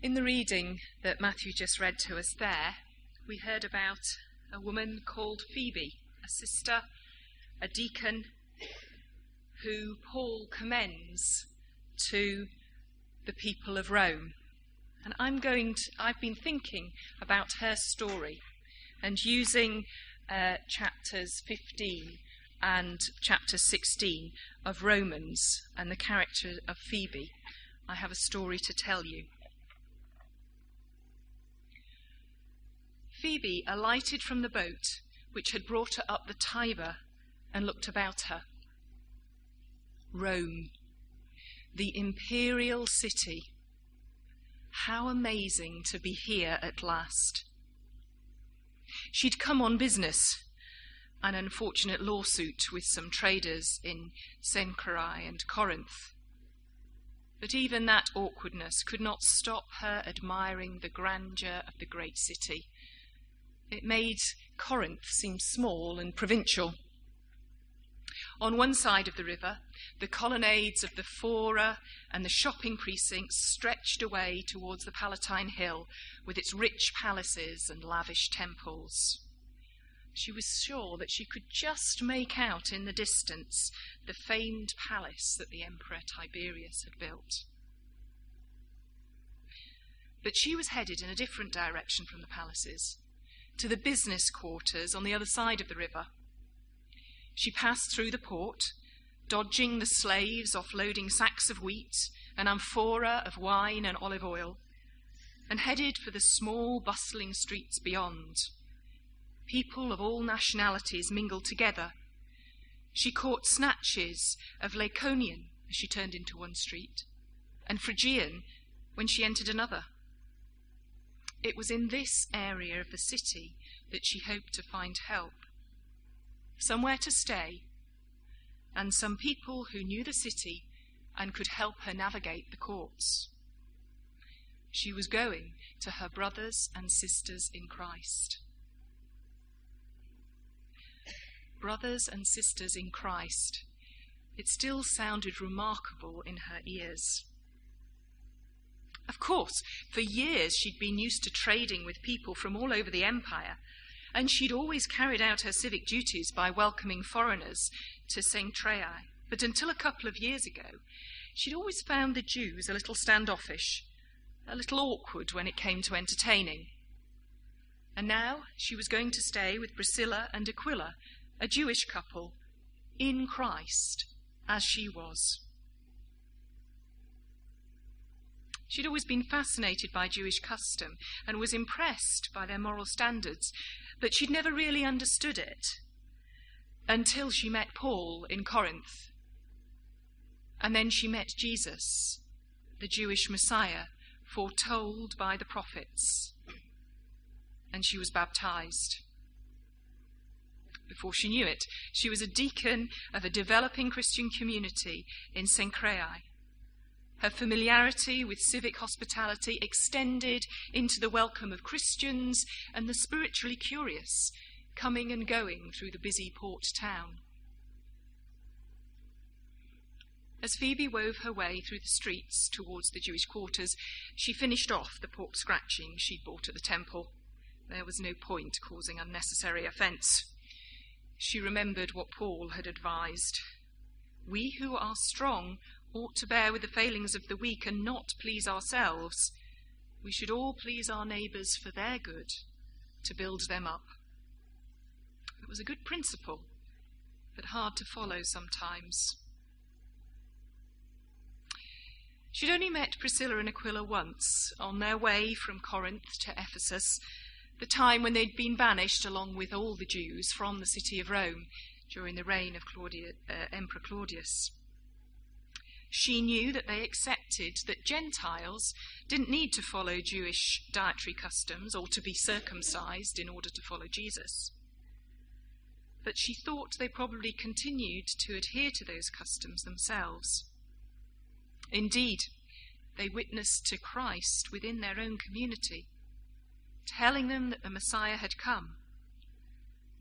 In the reading that Matthew just read to us there, we heard about a woman called Phoebe, a sister, a deacon, who Paul commends to the people of Rome. And I'm going to, I've been thinking about her story and using uh, chapters 15 and chapter 16 of Romans and the character of Phoebe. I have a story to tell you. Phoebe alighted from the boat which had brought her up the Tiber and looked about her. Rome, the imperial city. How amazing to be here at last. She'd come on business, an unfortunate lawsuit with some traders in Cenchreae and Corinth. But even that awkwardness could not stop her admiring the grandeur of the great city it made Corinth seem small and provincial. On one side of the river, the colonnades of the Fora and the shopping precincts stretched away towards the Palatine Hill with its rich palaces and lavish temples. She was sure that she could just make out in the distance the famed palace that the Emperor Tiberius had built. But she was headed in a different direction from the palaces to the business quarters on the other side of the river. She passed through the port, dodging the slaves offloading sacks of wheat, an amphora of wine and olive oil, and headed for the small, bustling streets beyond. People of all nationalities mingled together. She caught snatches of Lycaonian as she turned into one street, and Phrygian when she entered another. It was in this area of the city that she hoped to find help. Somewhere to stay, and some people who knew the city and could help her navigate the courts. She was going to her brothers and sisters in Christ. Brothers and sisters in Christ. It still sounded remarkable in her ears. Of course, for years she'd been used to trading with people from all over the empire, and she'd always carried out her civic duties by welcoming foreigners to Cenchreae. But until a couple of years ago, she'd always found the Jews a little standoffish, a little awkward when it came to entertaining. And now she was going to stay with Priscilla and Aquila, a Jewish couple, in Christ, as she was. She'd always been fascinated by Jewish custom and was impressed by their moral standards, but she'd never really understood it until she met Paul in Corinth. And then she met Jesus, the Jewish Messiah, foretold by the prophets. And she was baptized. Before she knew it, she was a deacon of a developing Christian community in St. Cenchreae her familiarity with civic hospitality extended into the welcome of Christians and the spiritually curious coming and going through the busy port town. As Phoebe wove her way through the streets towards the Jewish quarters, she finished off the pork scratching she'd bought at the temple. There was no point causing unnecessary offence. She remembered what Paul had advised. We who are strong ought to bear with the failings of the weak and not please ourselves. We should all please our neighbours for their good, to build them up. It was a good principle, but hard to follow sometimes. She'd only met Priscilla and Aquila once on their way from Corinth to Ephesus, the time when they'd been banished along with all the Jews from the city of Rome during the reign of Claudia, uh, Emperor Claudius. She knew that they accepted that Gentiles didn't need to follow Jewish dietary customs or to be circumcised in order to follow Jesus. But she thought they probably continued to adhere to those customs themselves. Indeed, they witnessed to Christ within their own community, telling them that the Messiah had come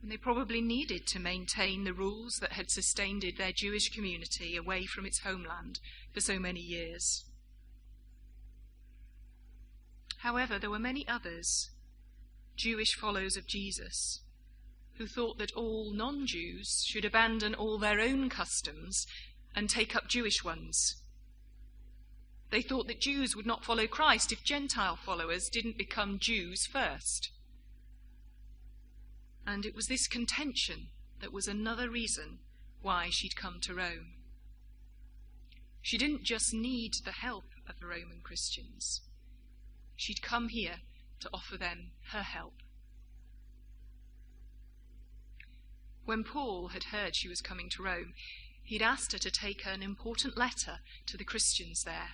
and they probably needed to maintain the rules that had sustained their Jewish community away from its homeland for so many years. However, there were many others, Jewish followers of Jesus, who thought that all non Jews should abandon all their own customs and take up Jewish ones. They thought that Jews would not follow Christ if Gentile followers didn't become Jews first. And it was this contention that was another reason why she'd come to Rome. She didn't just need the help of the Roman Christians, she'd come here to offer them her help. When Paul had heard she was coming to Rome, he'd asked her to take an important letter to the Christians there.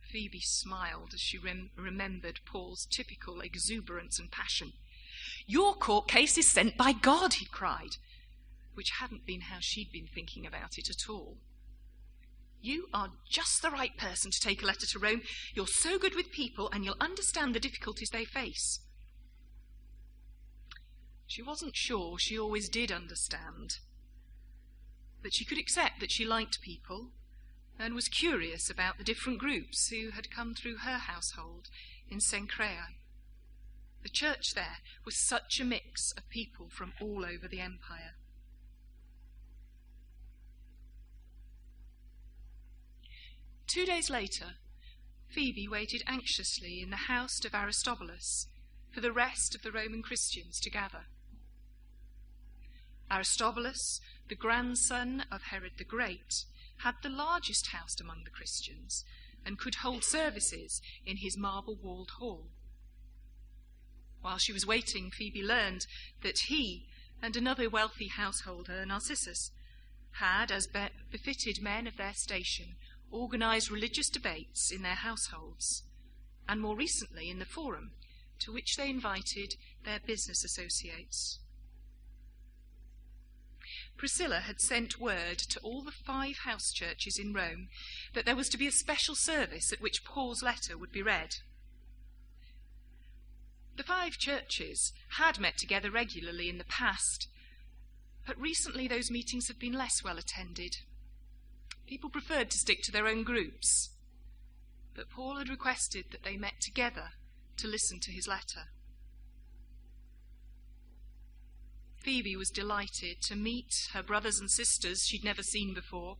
Phoebe smiled as she rem- remembered Paul's typical exuberance and passion. Your court case is sent by God, he cried, which hadn't been how she'd been thinking about it at all. You are just the right person to take a letter to Rome. You're so good with people and you'll understand the difficulties they face. She wasn't sure she always did understand. But she could accept that she liked people and was curious about the different groups who had come through her household in Cenchrea. The church there was such a mix of people from all over the empire. Two days later, Phoebe waited anxiously in the house of Aristobulus for the rest of the Roman Christians to gather. Aristobulus, the grandson of Herod the Great, had the largest house among the Christians and could hold services in his marble walled hall. While she was waiting, Phoebe learned that he and another wealthy householder, Narcissus, had, as befitted men of their station, organised religious debates in their households, and more recently in the Forum, to which they invited their business associates. Priscilla had sent word to all the five house churches in Rome that there was to be a special service at which Paul's letter would be read. The five churches had met together regularly in the past, but recently those meetings have been less well attended. People preferred to stick to their own groups, but Paul had requested that they met together to listen to his letter. Phoebe was delighted to meet her brothers and sisters she'd never seen before.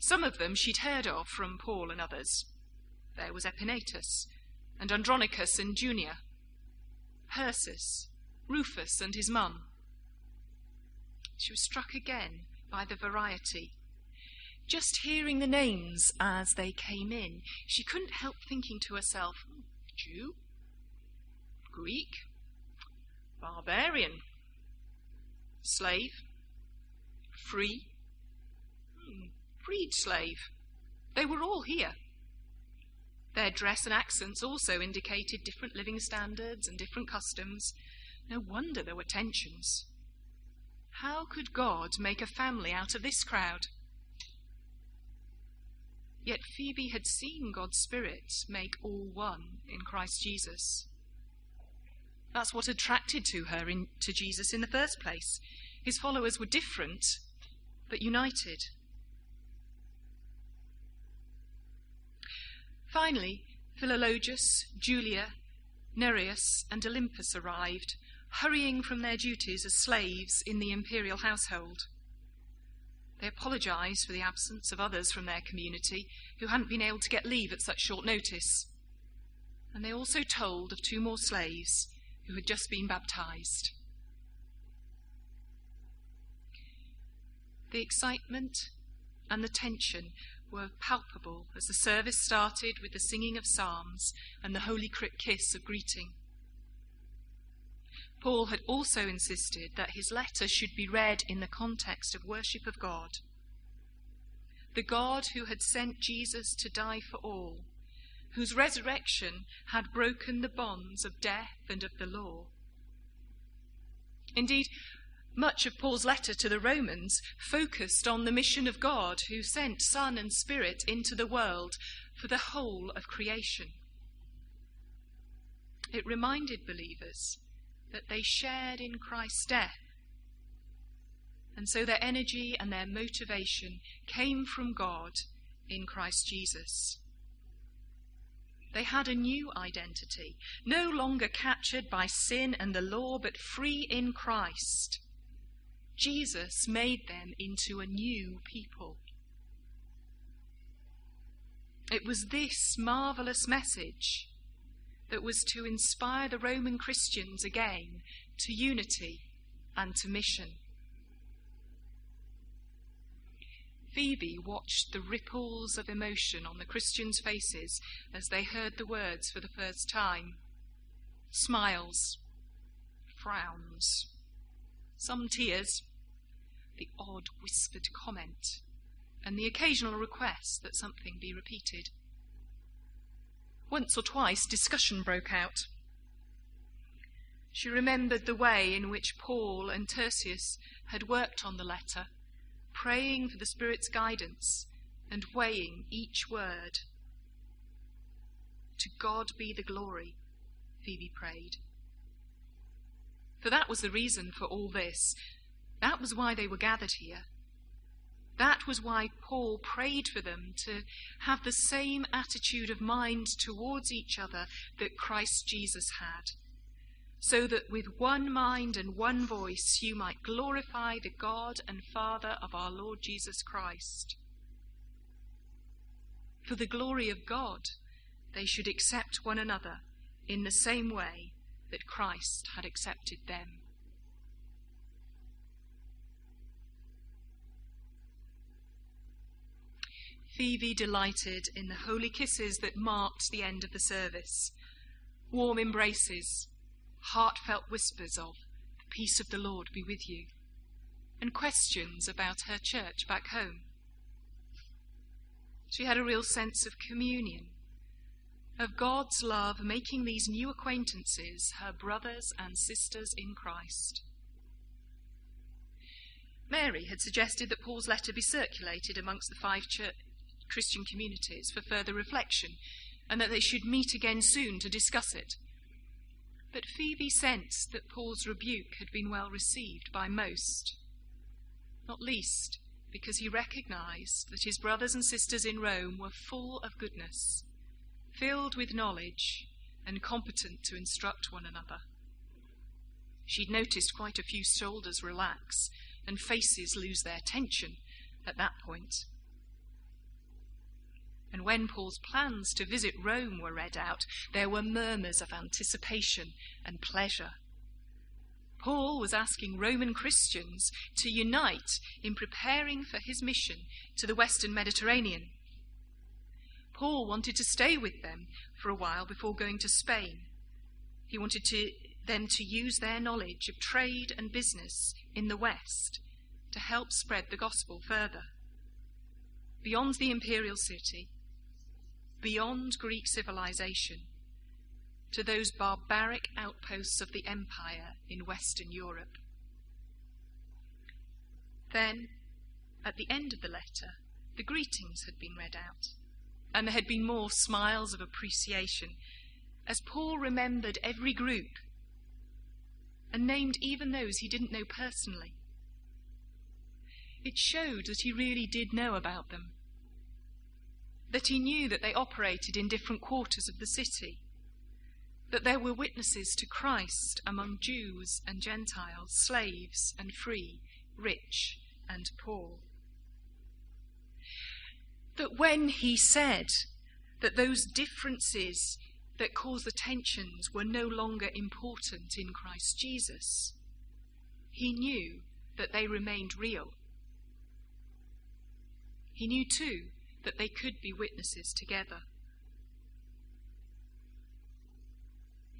Some of them she'd heard of from Paul and others. There was Epaenetus, and Andronicus and Junia, Persis, Rufus and his mum. She was struck again by the variety just hearing the names as they came in, she couldn't help thinking to herself, Jew, Greek, barbarian, slave, free, hmm, freed slave. They were all here. Their dress and accents also indicated different living standards and different customs. No wonder there were tensions. How could God make a family out of this crowd? Yet Phoebe had seen God's Spirit make all one in Christ Jesus. That's what attracted to her in, to Jesus in the first place. His followers were different, but united. Finally, Philologus, Julia, Nereus, and Olympas arrived, hurrying from their duties as slaves in the imperial household. They apologised for the absence of others from their community who hadn't been able to get leave at such short notice. And they also told of two more slaves who had just been baptised. The excitement and the tension were palpable as the service started with the singing of psalms and the holy kiss of greeting. Paul had also insisted that his letter should be read in the context of worship of God. The God who had sent Jesus to die for all, whose resurrection had broken the bonds of death and of the law. Indeed, much of Paul's letter to the Romans focused on the mission of God who sent Son and Spirit into the world for the whole of creation. It reminded believers that they shared in Christ's death. And so their energy and their motivation came from God in Christ Jesus. They had a new identity, no longer captured by sin and the law, but free in Christ. Jesus made them into a new people. It was this marvellous message that was to inspire the Roman Christians again to unity and to mission. Phoebe watched the ripples of emotion on the Christians' faces as they heard the words for the first time smiles, frowns, some tears, the odd whispered comment, and the occasional request that something be repeated. Once or twice discussion broke out. She remembered the way in which Paul and Tertius had worked on the letter, praying for the Spirit's guidance and weighing each word. To God be the glory, Phoebe prayed. For that was the reason for all this. That was why they were gathered here. That was why Paul prayed for them to have the same attitude of mind towards each other that Christ Jesus had so that with one mind and one voice you might glorify the God and Father of our Lord Jesus Christ. For the glory of God, they should accept one another in the same way that Christ had accepted them. Phoebe delighted in the holy kisses that marked the end of the service, warm embraces, heartfelt whispers of, The peace of the Lord be with you, and questions about her church back home. She had a real sense of communion, of God's love making these new acquaintances her brothers and sisters in Christ. Mary had suggested that Paul's letter be circulated amongst the five church, Christian communities for further reflection, and that they should meet again soon to discuss it. But Phoebe sensed that Paul's rebuke had been well received by most, not least because he recognized that his brothers and sisters in Rome were full of goodness, filled with knowledge, and competent to instruct one another. She'd noticed quite a few shoulders relax and faces lose their tension at that point. And when Paul's plans to visit Rome were read out, there were murmurs of anticipation and pleasure. Paul was asking Roman Christians to unite in preparing for his mission to the Western Mediterranean. Paul wanted to stay with them for a while before going to Spain. He wanted to, them to use their knowledge of trade and business in the West to help spread the gospel further. Beyond the imperial city, beyond Greek civilization to those barbaric outposts of the empire in Western Europe. Then, at the end of the letter, the greetings had been read out, and there had been more smiles of appreciation as Paul remembered every group and named even those he didn't know personally. It showed that he really did know about them that he knew that they operated in different quarters of the city, that there were witnesses to Christ among Jews and Gentiles, slaves and free, rich and poor. That when he said that those differences that caused the tensions were no longer important in Christ Jesus, he knew that they remained real. He knew too that they could be witnesses together.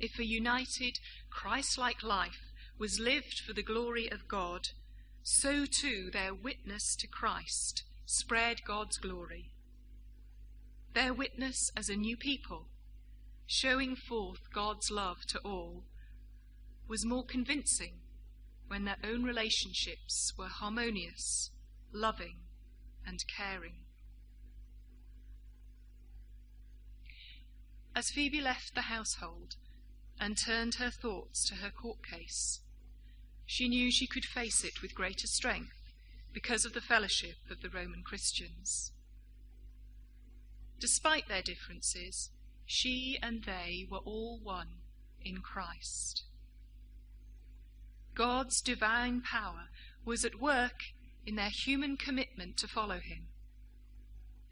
If a united, Christ like life was lived for the glory of God, so too their witness to Christ spread God's glory. Their witness as a new people, showing forth God's love to all, was more convincing when their own relationships were harmonious, loving, and caring. As Phoebe left the household and turned her thoughts to her court case, she knew she could face it with greater strength because of the fellowship of the Roman Christians. Despite their differences, she and they were all one in Christ. God's divine power was at work in their human commitment to follow him,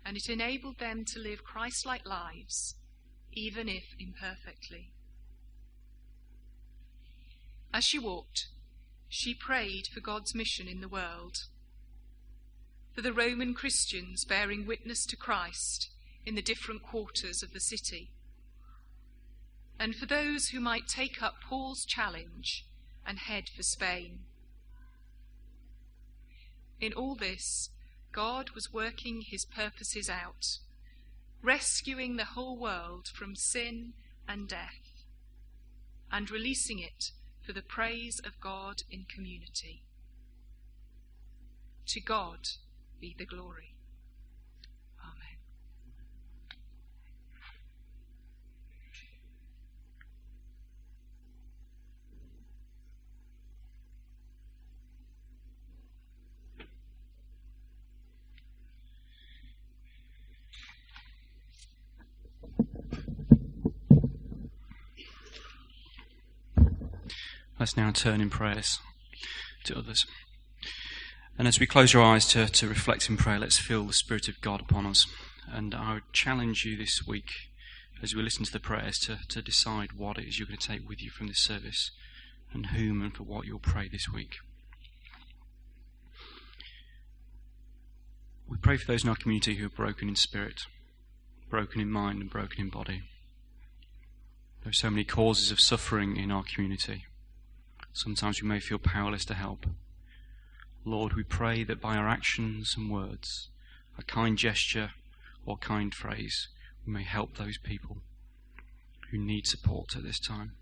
and it enabled them to live Christ like lives, even if imperfectly. As she walked, she prayed for God's mission in the world, for the Roman Christians bearing witness to Christ in the different quarters of the city, and for those who might take up Paul's challenge and head for Spain. In all this, God was working his purposes out, rescuing the whole world from sin and death, and releasing it for the praise of God in community. To God be the glory. Let's now turn in prayers to others. And as we close our eyes to, to reflect in prayer, let's feel the Spirit of God upon us. And I would challenge you this week, as we listen to the prayers, to, to decide what it is you're going to take with you from this service and whom and for what you'll pray this week. We pray for those in our community who are broken in spirit, broken in mind, and broken in body. There are so many causes of suffering in our community. Sometimes we may feel powerless to help. Lord, we pray that by our actions and words, a kind gesture or kind phrase, we may help those people who need support at this time.